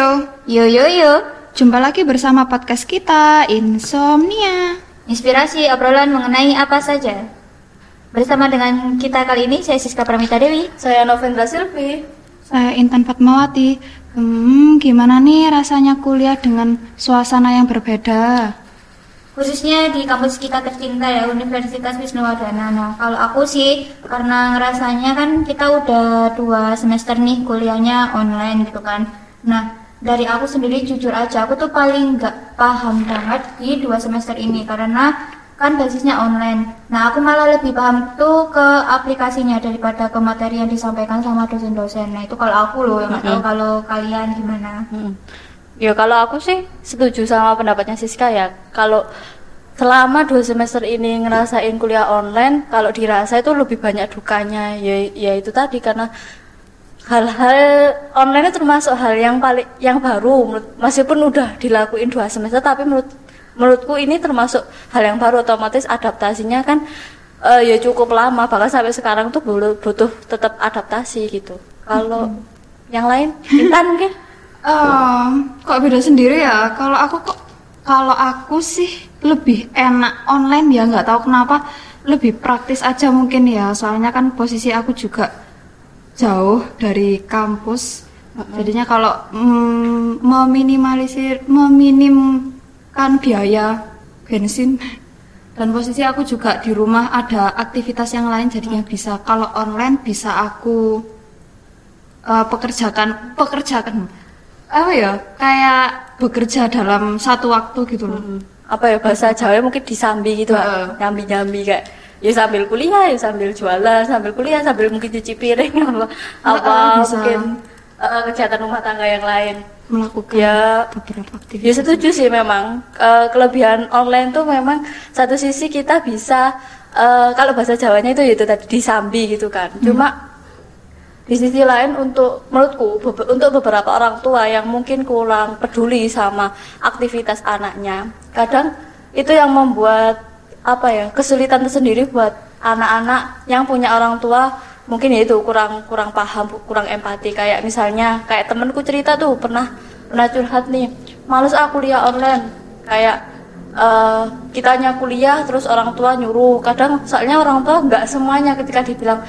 yo. Yo yo yo. Jumpa lagi bersama podcast kita Insomnia. Inspirasi obrolan mengenai apa saja. Bersama dengan kita kali ini saya Siska Pramita Dewi. Saya Novendra Silvi. Saya Intan Fatmawati. Hmm, gimana nih rasanya kuliah dengan suasana yang berbeda? Khususnya di kampus kita tercinta ya Universitas Wisnuwardana. Nah, kalau aku sih karena ngerasanya kan kita udah dua semester nih kuliahnya online gitu kan. Nah, dari aku sendiri jujur aja aku tuh paling nggak paham banget di dua semester ini karena kan basisnya online. Nah aku malah lebih paham tuh ke aplikasinya daripada ke materi yang disampaikan sama dosen-dosen. Nah itu kalau aku loh yang nggak tahu kalau kalian gimana. Hmm. Ya kalau aku sih setuju sama pendapatnya Siska ya. Kalau selama dua semester ini ngerasain kuliah online, kalau dirasa itu lebih banyak dukanya. Ya, ya itu tadi karena hal-hal online itu termasuk hal yang paling yang baru menurut, meskipun udah dilakuin dua semester tapi menurut menurutku ini termasuk hal yang baru. Otomatis adaptasinya kan uh, ya cukup lama bahkan sampai sekarang tuh butuh, butuh tetap adaptasi gitu. Kalau hmm. yang lain Intan mungkin? Uh, kok beda sendiri ya? Kalau aku kok kalau aku sih lebih enak online ya nggak tahu kenapa. Lebih praktis aja mungkin ya soalnya kan posisi aku juga jauh dari kampus. Jadinya kalau mm, meminimalisir, meminimkan biaya bensin dan posisi aku juga di rumah ada aktivitas yang lain jadinya bisa kalau online bisa aku uh, pekerjakan pekerjakan apa ya kayak bekerja dalam satu waktu gitu loh. Hmm. Apa ya bahasa Jawa mungkin disambi gitu, uh. nyambi-nyambi kayak ya sambil kuliah ya sambil jualan sambil kuliah sambil mungkin cuci piring apa apa bisa. mungkin uh, kegiatan rumah tangga yang lain melakukan ya beberapa aktivitas ya setuju sih memang uh, kelebihan online tuh memang satu sisi kita bisa uh, kalau bahasa Jawanya itu itu tadi disambi gitu kan hmm. cuma di sisi lain untuk menurutku untuk beberapa orang tua yang mungkin kurang peduli sama aktivitas anaknya kadang itu yang membuat apa ya kesulitan tersendiri buat anak-anak yang punya orang tua mungkin ya itu kurang kurang paham kurang empati. Kayak misalnya kayak temenku cerita tuh pernah pernah curhat nih males aku kuliah online. Kayak uh, kitanya kuliah terus orang tua nyuruh. Kadang soalnya orang tua nggak semuanya ketika dibilang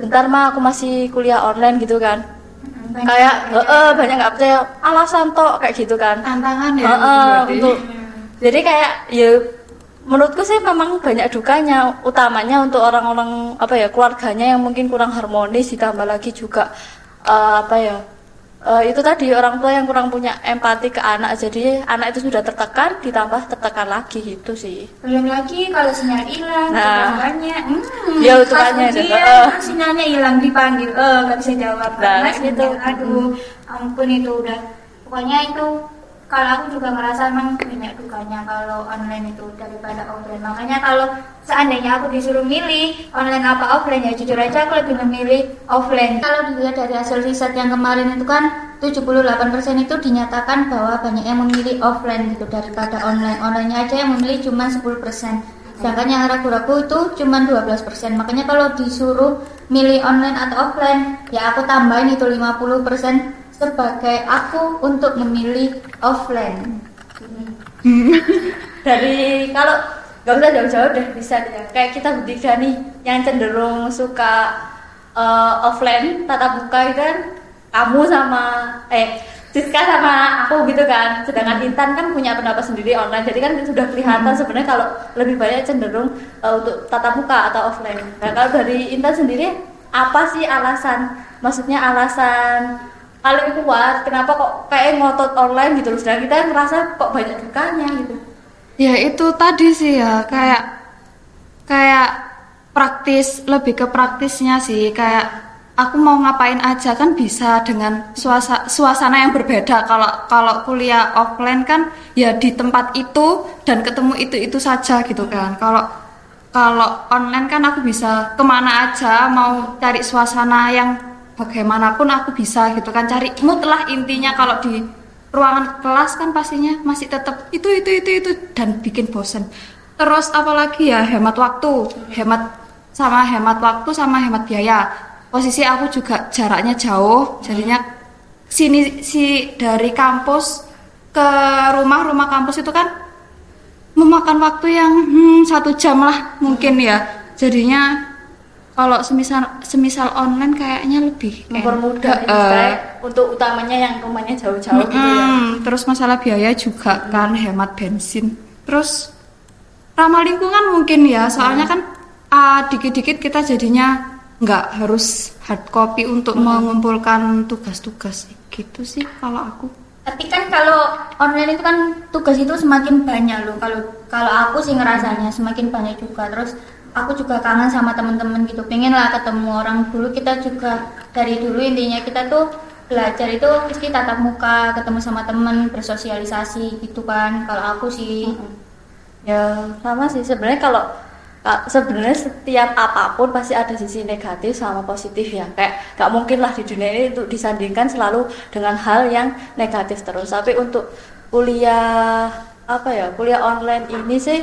bentar mah aku masih kuliah online gitu kan. Banyak kayak banyak, uh, banyak nggak percaya. Alasan tok kayak gitu kan. Tantangan ya uh, uh, untuk jadi kayak ya menurutku sih memang banyak dukanya utamanya untuk orang-orang apa ya keluarganya yang mungkin kurang harmonis ditambah lagi juga uh, apa ya uh, itu tadi orang tua yang kurang punya empati ke anak jadi anak itu sudah tertekan ditambah tertekan lagi gitu sih. Belum lagi kalau sinyal hilang nah, hmm, ya utuhannya uh, sinyalnya hilang dipanggil eh uh, bisa jawab. Nah, gitu aduh ampun itu udah pokoknya itu kalau aku juga merasa memang banyak dukanya kalau online itu daripada offline. Makanya kalau seandainya aku disuruh milih online apa offline ya jujur aja aku lebih memilih offline. Kalau dilihat dari hasil riset yang kemarin itu kan 78% itu dinyatakan bahwa banyak yang memilih offline gitu daripada online. Online aja yang memilih cuma 10% sedangkan yang ragu-ragu itu cuma 12% makanya kalau disuruh milih online atau offline ya aku tambahin itu 50% sebagai aku untuk memilih offline. Dari kalau nggak usah jauh-jauh deh bisa ya. Kayak kita bertiga nih yang cenderung suka uh, offline tatap muka itu kan kamu sama eh Siska sama aku gitu kan sedangkan hmm. Intan kan punya pendapat sendiri online jadi kan sudah kelihatan hmm. sebenarnya kalau lebih banyak cenderung uh, untuk tatap muka atau offline nah kalau dari Intan sendiri apa sih alasan maksudnya alasan paling kuat. Kenapa kok kayak ngotot online gitu loh? Sedangkan kita ngerasa kok banyak dukanya gitu. Ya itu tadi sih ya kayak kayak praktis lebih ke praktisnya sih. Kayak aku mau ngapain aja kan bisa dengan suasana suasana yang berbeda. Kalau kalau kuliah offline kan ya di tempat itu dan ketemu itu itu saja gitu kan. Kalau kalau online kan aku bisa ke mana aja mau cari suasana yang bagaimanapun aku bisa gitu kan cari mood lah intinya. Kalau di ruangan kelas kan pastinya masih tetap itu itu itu itu dan bikin bosen. Terus apalagi ya hemat waktu. Hemat sama hemat waktu sama hemat biaya. Posisi aku juga jaraknya jauh jadinya sini si dari kampus ke rumah rumah kampus itu kan memakan waktu yang hmm, satu jam lah mungkin ya. Jadinya kalau semisal semisal online kayaknya lebih mempermudah Eh, kayak untuk utamanya yang rumahnya jauh-jauh gitu ya Mm, terus masalah biaya juga kan hemat bensin. Terus ramah lingkungan mungkin ya, soalnya kan ah, dikit-dikit kita jadinya nggak harus hard copy untuk mengumpulkan tugas-tugas gitu sih kalau aku. Tapi kan kalau online itu kan tugas itu semakin banyak loh. Kalau kalau aku sih ngerasanya semakin banyak juga. Terus aku juga kangen sama temen-temen gitu. Pengen lah ketemu orang dulu. Kita juga dari dulu intinya kita tuh belajar itu pasti tatap muka, ketemu sama temen, bersosialisasi gitu kan. Kalau aku sih ya sama sih sebenarnya kalau ka- sebenarnya setiap apa pun pasti ada sisi negatif sama positif ya kayak gak mungkin lah di dunia ini untuk disandingkan selalu dengan hal yang negatif terus tapi untuk kuliah apa ya kuliah online ini sih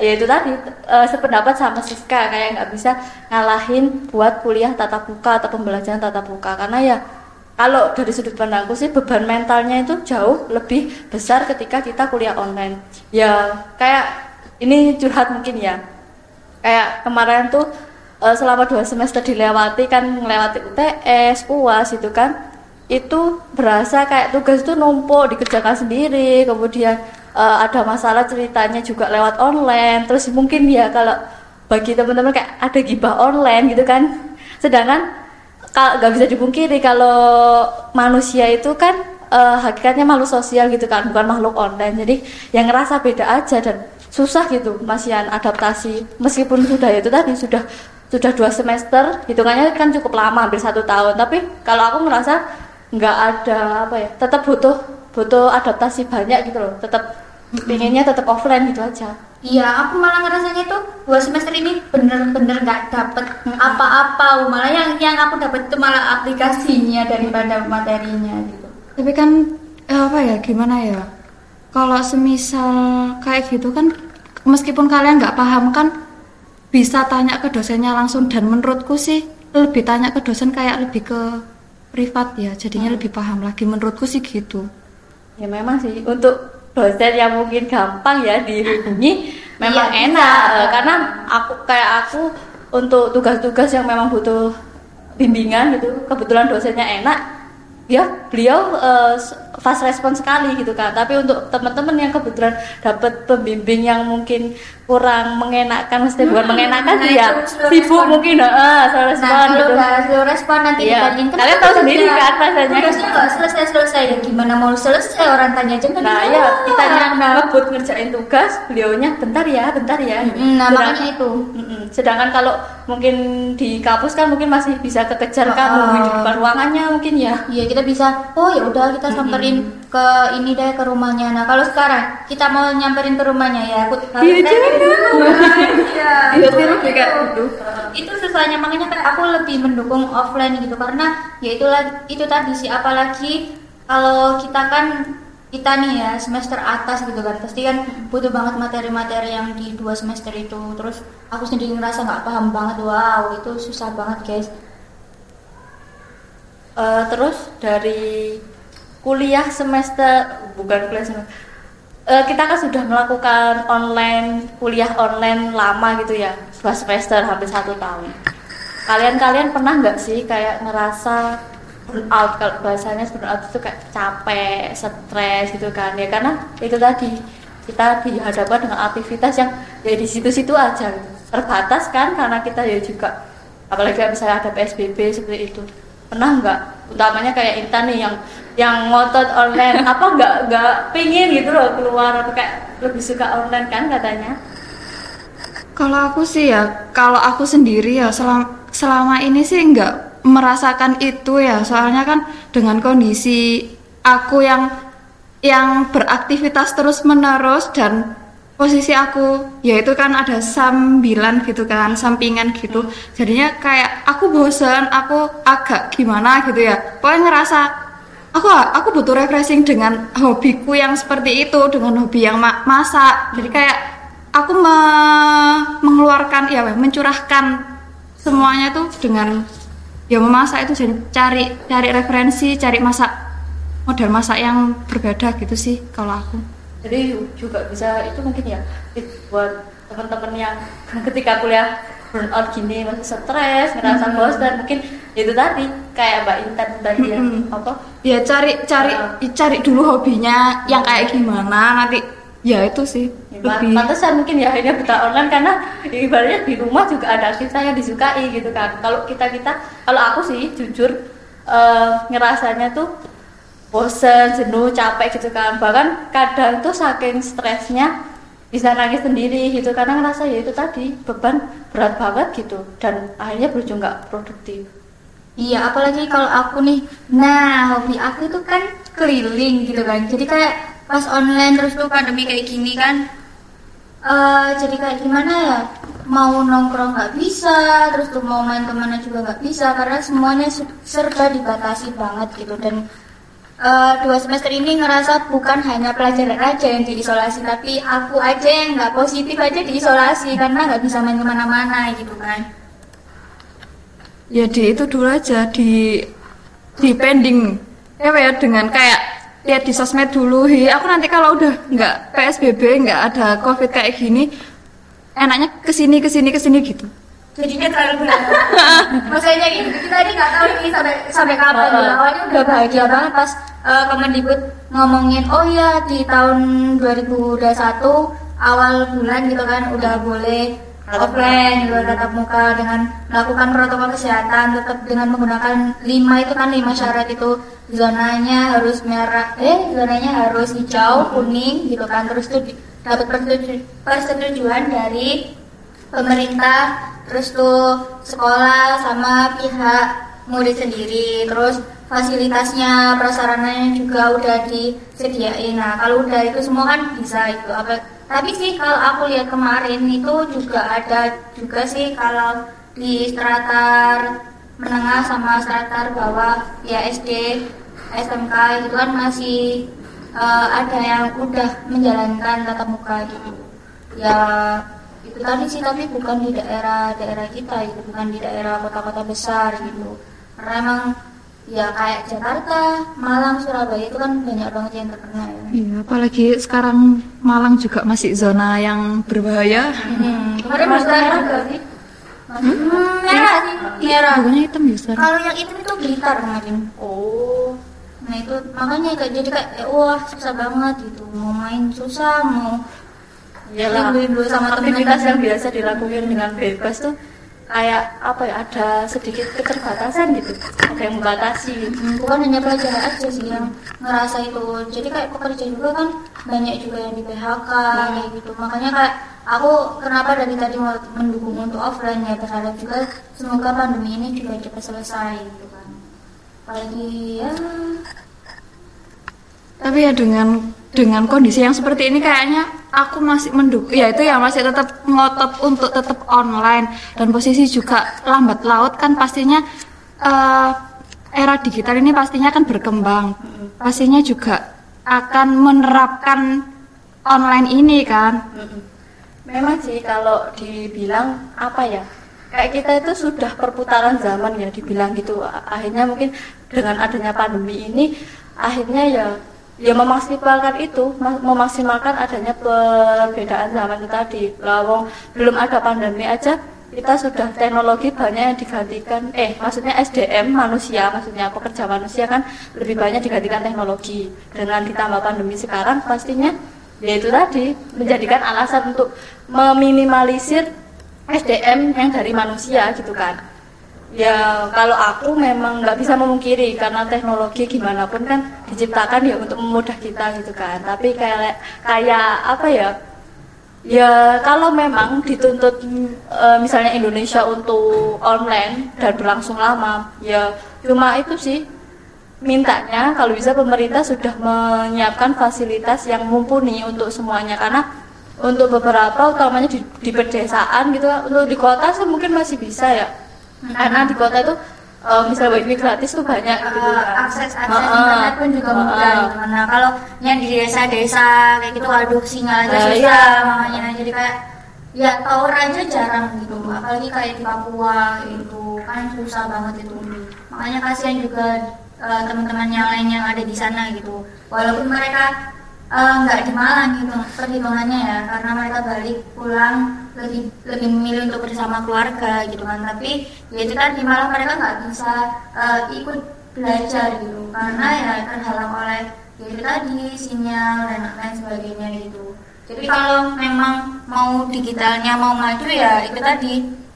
ya itu tadi eh, sependapat sama Siska kayak nggak bisa ngalahin buat kuliah tatap muka atau pembelajaran tatap muka. Karena ya kalau dari sudut pandangku sih beban mentalnya itu jauh lebih besar ketika kita kuliah online. Ya kayak ini curhat mungkin ya. Kayak kemarin tuh eh, selama dua semester dilewati kan melewati UTS, UAS itu kan itu berasa kayak tugas itu numpuk dikerjakan sendiri kemudian eh, ada masalah ceritanya juga lewat online. Terus mungkin ya kalau bagi teman-teman kayak ada gibah online gitu kan. Sedangkan kalau nggak bisa dipungkiri kalau manusia itu kan eh, hakikatnya makhluk sosial gitu kan bukan makhluk online. Jadi yang ngerasa beda aja dan susah gitu masihan adaptasi. Meskipun sudah itu tadi sudah sudah dua semester hitungannya kan cukup lama hampir satu tahun. Tapi kalau aku ngerasa nggak ada apa ya tetap butuh butuh adaptasi banyak gitu loh. Tetap pinginnya tetap offline gitu aja Iya, aku malah ngerasanya itu dua semester ini bener-bener nggak dapet apa-apa. Malah yang yang aku dapat itu malah aplikasinya daripada materinya gitu. Tapi kan eh, apa ya gimana ya? Kalau semisal kayak gitu kan meskipun kalian nggak paham kan bisa tanya ke dosennya langsung dan menurutku sih lebih tanya ke dosen kayak lebih ke privat ya jadinya lebih paham lagi menurutku sih gitu ya memang sih untuk dosen yang mungkin gampang ya dihubungi memang Iya, enak bisa. Eh, karena aku kayak aku untuk tugas-tugas yang memang butuh bimbingan gitu kebetulan dosennya enak ya beliau eh, fast respon sekali gitu kan tapi untuk teman-teman yang kebetulan dapat pembimbing yang mungkin kurang mengenakan mesti bukan mengenakan nah ya sibuk mungkin heeh Nah, respon kalau gitu nggak slow respon nanti Iya. ditanyain Kalian "Kenapa tahu sendiri kan rasanya?" Tugasnya nggak selesai-selesai ya gimana mau selesai orang tanya aja nggak Nah ya kita Nah, ngebut ngerjain tugas, beliaunya bentar ya, bentar ya. Mm, nah, makanya itu. Sedangkan kalau mungkin di kampus kan mungkin masih bisa kekejar kan nungguin di depan ruangannya mungkin ya. Iya kita bisa. Oh ya udah kita samperin ke ini deh ke rumahnya. Nah kalau sekarang kita mau nyamperin ke rumahnya ya aku harus jangan. dulu. Iya. Iya, itu, itu. gitu. Itu susahnya makanya kan aku lebih mendukung offline gitu karena ya itulah itu tadi sih apalagi kalau kita kan kita nih ya semester atas gitu kan pasti kan butuh banget materi-materi yang di dua semester itu terus aku sendiri ngerasa nggak paham banget wow itu susah banget guys Eh, terus dari kuliah semester bukan kuliah semester. Eh, kita kan sudah melakukan online kuliah online lama gitu ya dua semester hampir satu tahun. Kalian-kalian pernah nggak sih kayak ngerasa burnout? Kalau bahasanya burnout itu kayak capek stres gitu kan. Ya karena itu tadi kita dihadapkan dengan aktivitas yang ya di situ-situ aja. Terbatas kan karena kita ya juga apalagi misalnya ada PSBB seperti itu. Pernah nggak utamanya kayak Intan nih yang yang ngotot online apa nggak nggak pingin gitu loh keluar atau kayak lebih suka online kan katanya Kalau aku sih ya, kalau aku sendiri ya selama, selama ini sih nggak merasakan itu ya. Soalnya kan dengan kondisi aku yang yang beraktivitas terus menerus dan posisi aku yaitu kan ada sambilan gitu kan, sampingan gitu. Jadinya kayak aku bosen, aku agak gimana gitu ya. Pokoknya ngerasa aku aku butuh refreshing dengan hobiku yang seperti itu, dengan hobi yang ma- masak. Jadi kayak aku me- mengeluarkan ya mencurahkan semuanya tuh dengan ya memasak itu jadi cari cari referensi cari masak model masak yang berbeda gitu sih kalau aku jadi juga bisa itu mungkin ya buat teman-teman yang ketika kuliah burnout gini masih stres ngerasa Hmm. bosan mungkin itu tadi kayak mbak Intan tadi ya Mm-mm. apa ya cari cari Ah. cari dulu hobinya yang kayak gimana nanti ya itu sih Ya, lebih pantesan mungkin ya akhirnya buta online karena ibaratnya di rumah juga ada kita yang disukai gitu kan kalau kita kita kalau aku sih jujur eh, ngerasanya tuh bosen jenuh capek gitu kan. Bahkan kadang tuh saking stresnya bisa nangis sendiri gitu. Karena ngerasa ya itu tadi beban berat banget gitu. Dan akhirnya berujung nggak produktif. Iya, apalagi kalau aku nih, nah hobi aku itu kan keliling gitu kan. Jadi kayak pas online terus tuh pandemi kayak gini kan, eh jadi kayak gimana ya? Mau nongkrong nggak bisa, terus tuh mau main ke mana juga nggak bisa. Karena semuanya se- serba dibatasi banget gitu. Dan eh, dua semester ini ngerasa bukan hanya pelajaran aja yang diisolasi, tapi aku aja yang nggak positif aja diisolasi karena nggak bisa main ke mana-mana gitu kan. ya di itu dulu aja di di pending ya ya dengan kayak lihat di sosmed dulu hi aku nanti kalau udah nggak psbb nggak ada covid kayak gini enaknya ke sini ke sini ke sini gitu jadinya terlalu berat maksudnya gitu kita ini nggak tahu ini sampai sampai kapan gitu. awalnya udah bahagia banget pas uh, Kemendikbud ngomongin oh ya di tahun 2021 awal bulan gitu kan udah boleh offline gitu tatap muka dengan melakukan protokol kesehatan tetap dengan menggunakan lima itu kan lima syarat itu. Zonanya harus merah eh zonanya harus hijau kuning gitu kan. Terus tuh dapat persetuju- persetujuan dari pemerintah terus tuh sekolah sama pihak murid sendiri. Terus fasilitasnya prasarananya juga udah disediain. Nah kalau udah itu semua kan bisa itu. Apa tapi sih kalau aku lihat kemarin itu juga ada juga sih kalau di strata menengah sama strata bawah ya SD SMK itu kan masih eh, ada yang udah menjalankan tatap muka gitu. Ya itu tadi sih tapi bukan di daerah-daerah kita itu bukan di daerah kota-kota besar gitu. Karena emang ya kayak Jakarta, Malang, Surabaya itu kan banyak banget yang terkena ya. iya apalagi sekarang Malang juga masih zona yang berbahaya Hmm, kemarin besar juga sih. Hmm, merah sih, merah. bukannya hitam ya sekarang Kalau yang itu itu Blitar kemarin. oh Nah itu makanya kayak jadi kayak eh, wah susah banget gitu mau main susah mau Iyalah, Rindu sama aktivitas yang biasa dilakukan dengan bebas tuh kayak apa ya ada sedikit keterbatasan gitu ada yang membatasi. Hmm, bukan hanya pelajaran aja sih yang ngerasa itu. Jadi kayak pekerja juga kan banyak juga yang di PHK kayak gitu. Makanya kayak aku kenapa dari tadi mau mendukung untuk offline ya berharap juga semoga pandemi ini juga cepat selesai gitu kan. Apalagi ya tapi ya dengan dengan kondisi yang seperti ini kayaknya aku masih mendukung ya itu ya masih tetap ngotot untuk tetap online. Dan posisi juga lambat laut kan pastinya eh, era digital ini pastinya akan berkembang. Pastinya juga akan menerapkan online ini kan. Memang sih kalau dibilang apa ya kayak kita itu sudah perputaran zaman ya dibilang gitu. Akhirnya mungkin dengan adanya pandemi ini akhirnya ya ya memaksimalkan itu ma- memaksimalkan adanya perbedaan zaman itu tadi. Lawong belum ada pandemi aja kita sudah teknologi banyak yang digantikan. Eh maksudnya SDM manusia maksudnya pekerja manusia kan lebih banyak digantikan teknologi. Dengan ditambah pandemi sekarang pastinya yaitu tadi menjadikan alasan untuk meminimalisir SDM yang dari manusia gitu kan ya kalau aku memang nggak bisa memungkiri karena teknologi gimana pun kan diciptakan ya untuk memudah kita gitu kan. Tapi kayak kayak apa ya? Ya kalau memang dituntut e, misalnya Indonesia untuk online dan berlangsung lama ya cuma itu sih mintanya. Kalau bisa pemerintah sudah menyiapkan fasilitas yang mumpuni untuk semuanya. Karena untuk beberapa utamanya di, di pedesaan gitu untuk di kota sih mungkin masih bisa ya karena di kota itu eh, misalnya wifi gratis tuh banyak gitu eh, kan. akses akses Heeh. internet pun juga mudah Heeh. gitu. Nah kalau yang di desa-desa kayak gitu waduh sinyal aja Eh, susah iya. makanya jadi kayak ya tower aja jarang gitu apalagi kayak di Papua itu kan susah banget itu makanya kasihan juga eh, teman-teman yang lain yang ada di sana gitu walaupun mereka eh, nggak di Malang gitu perhitungannya ya karena mereka balik pulang lebih lebih memilih untuk bersama keluarga gitu kan. Tapi ya itu kan di Malang mereka nggak bisa eh, ikut belajar gitu. Karena ya terhalang oleh ya itu tadi sinyal dan lain sebagainya gitu. Jadi kalau memang mau digitalnya mau maju ya itu tadi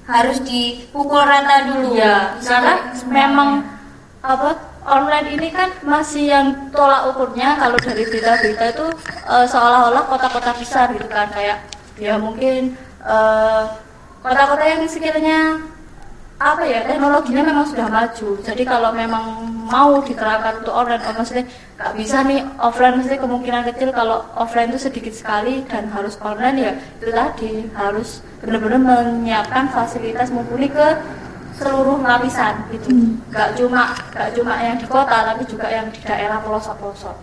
harus dipukul rata dulu. Bisa karena memang apa online ini kan masih yang tolak ukurnya kalau dari berita-berita itu eh, seolah-olah kota-kota besar gitu kan kayak ya mungkin eh, kota-kota yang sekiranya apa ya teknologinya memang sudah maju. Jadi kalau memang mau diterapkan untuk online oh, maksudnya nggak bisa nih offline maksudnya kemungkinan kecil kalau offline itu sedikit sekali dan harus online ya itu tadi harus benar-benar menyiapkan fasilitas mumpuni ke seluruh lapisan gitu. Nggak cuma nggak cuma yang di kota tapi juga yang di daerah pelosok-pelosok.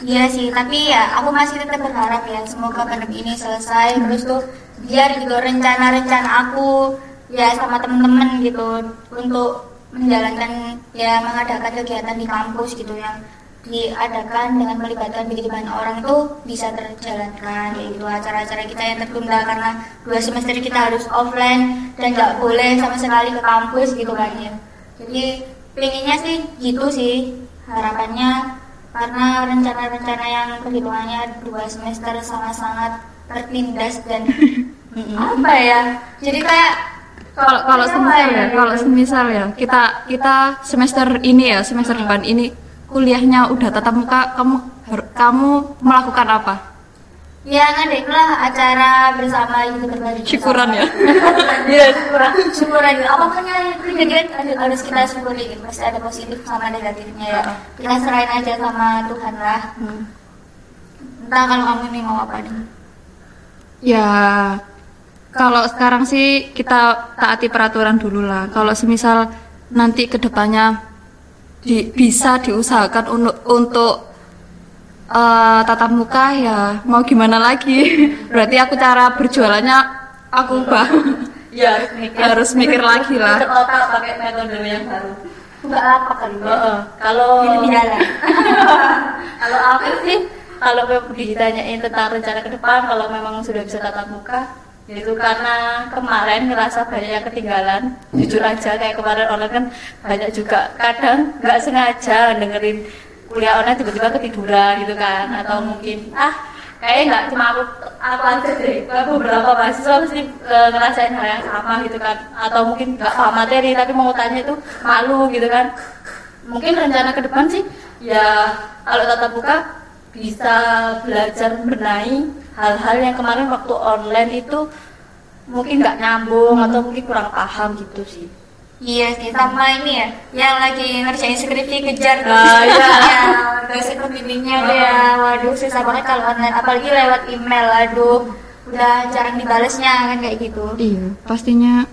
Iya sih, tapi ya aku masih tetap berharap ya semoga pandemi ini selesai terus tuh biar gitu rencana-rencana aku ya sama temen-temen gitu untuk menjalankan ya mengadakan kegiatan di kampus gitu yang diadakan dengan melibatkan begitu banyak orang itu bisa terjalankan ya gitu acara-acara kita yang tertunda karena dua semester kita harus offline dan nggak boleh sama sekali ke kampus gitu kan ya. Jadi pengennya sih gitu sih harapannya karena rencana-rencana yang perhitungannya dua semester sangat-sangat tertindas dan apa ya? Jadi kayak Kalau kalau apa semisal ya, gitu. kalau semisal ya, kita kita semester ini ya, semester depan ini kuliahnya udah tatap muka, kamu kamu melakukan apa? ya ngadain lah acara bersama berbagi Syukuran ya. iya syukuran gitu apa pun yang kejadian ada- harus kita syukuri. Pasti ada positif sama negatifnya ya. Kita serahin aja sama Tuhan lah. Entah kalau kamu nih mau apa nih. Ya, kalau sekarang sih kita taati peraturan dulu lah. Kalau semisal nanti ke depannya di, bisa diusahakan untuk untuk eh, tatap muka ya mau gimana lagi. Berarti aku cara berjualannya aku ubah. ya harus mikir Harus mikir lagi lah. Otak pakai metode yang baru buka apa ya Heeh. kalau kalau aku sih kalau ditanyain tentang rencana ke depan kalau memang sudah bisa tatap muka itu karena kemarin ngerasa banyak yang ketinggalan. Jujur aja kayak kemarin online kan banyak juga. Kadang nggak sengaja dengerin kuliah online tiba-tiba ketiduran gitu kan. Atau mungkin ah kayaknya nggak cuma aku aku aja deh. Beberapa mahasiswa pasti eh, ngerasain hal yang sama gitu kan. Atau mungkin nggak paham materi tapi mau tanya itu malu gitu kan. Mungkin rencana ke depan sih ya kalau tatap muka bisa belajar benahi hal-hal yang kemarin waktu online itu mungkin nggak nyambung atau mungkin kurang paham gitu sih Iya sih, sama ini ya, yang lagi ngerjain skripsi kejar Ah, iya. ya, dosen pembimbingnya tuh ya, waduh susah banget kalau online, apalagi lewat email, aduh, udah jarang dibalesnya kan kayak gitu. Iya, pastinya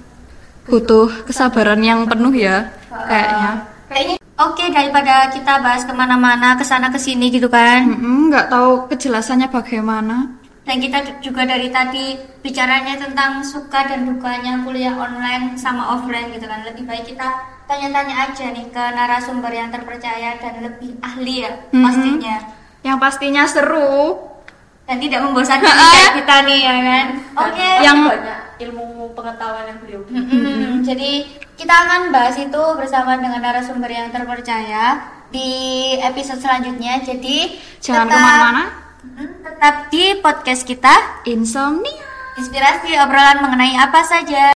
butuh kesabaran yang penuh ya kayaknya. Kayaknya oke daripada kita bahas ke mana-mana, ke sana ke sini gitu kan, nggak tahu kejelasannya bagaimana. dan kita juga dari tadi bicaranya tentang suka dan dukanya kuliah online sama offline gitu kan, lebih baik kita tanya-tanya aja nih ke narasumber yang terpercaya dan lebih ahli ya Mhm. pastinya. Yang pastinya seru. dan tidak membosankan kayak kita nih ya kan oke Yang- banyak ilmu pengetahuan yang beliau Mm-mm. jadi kita akan bahas itu bersama dengan narasumber yang terpercaya di episode selanjutnya jadi Jangan tetap- ke mana-mana. Tetap di podcast kita Insomnia. inspirasi obrolan mengenai apa saja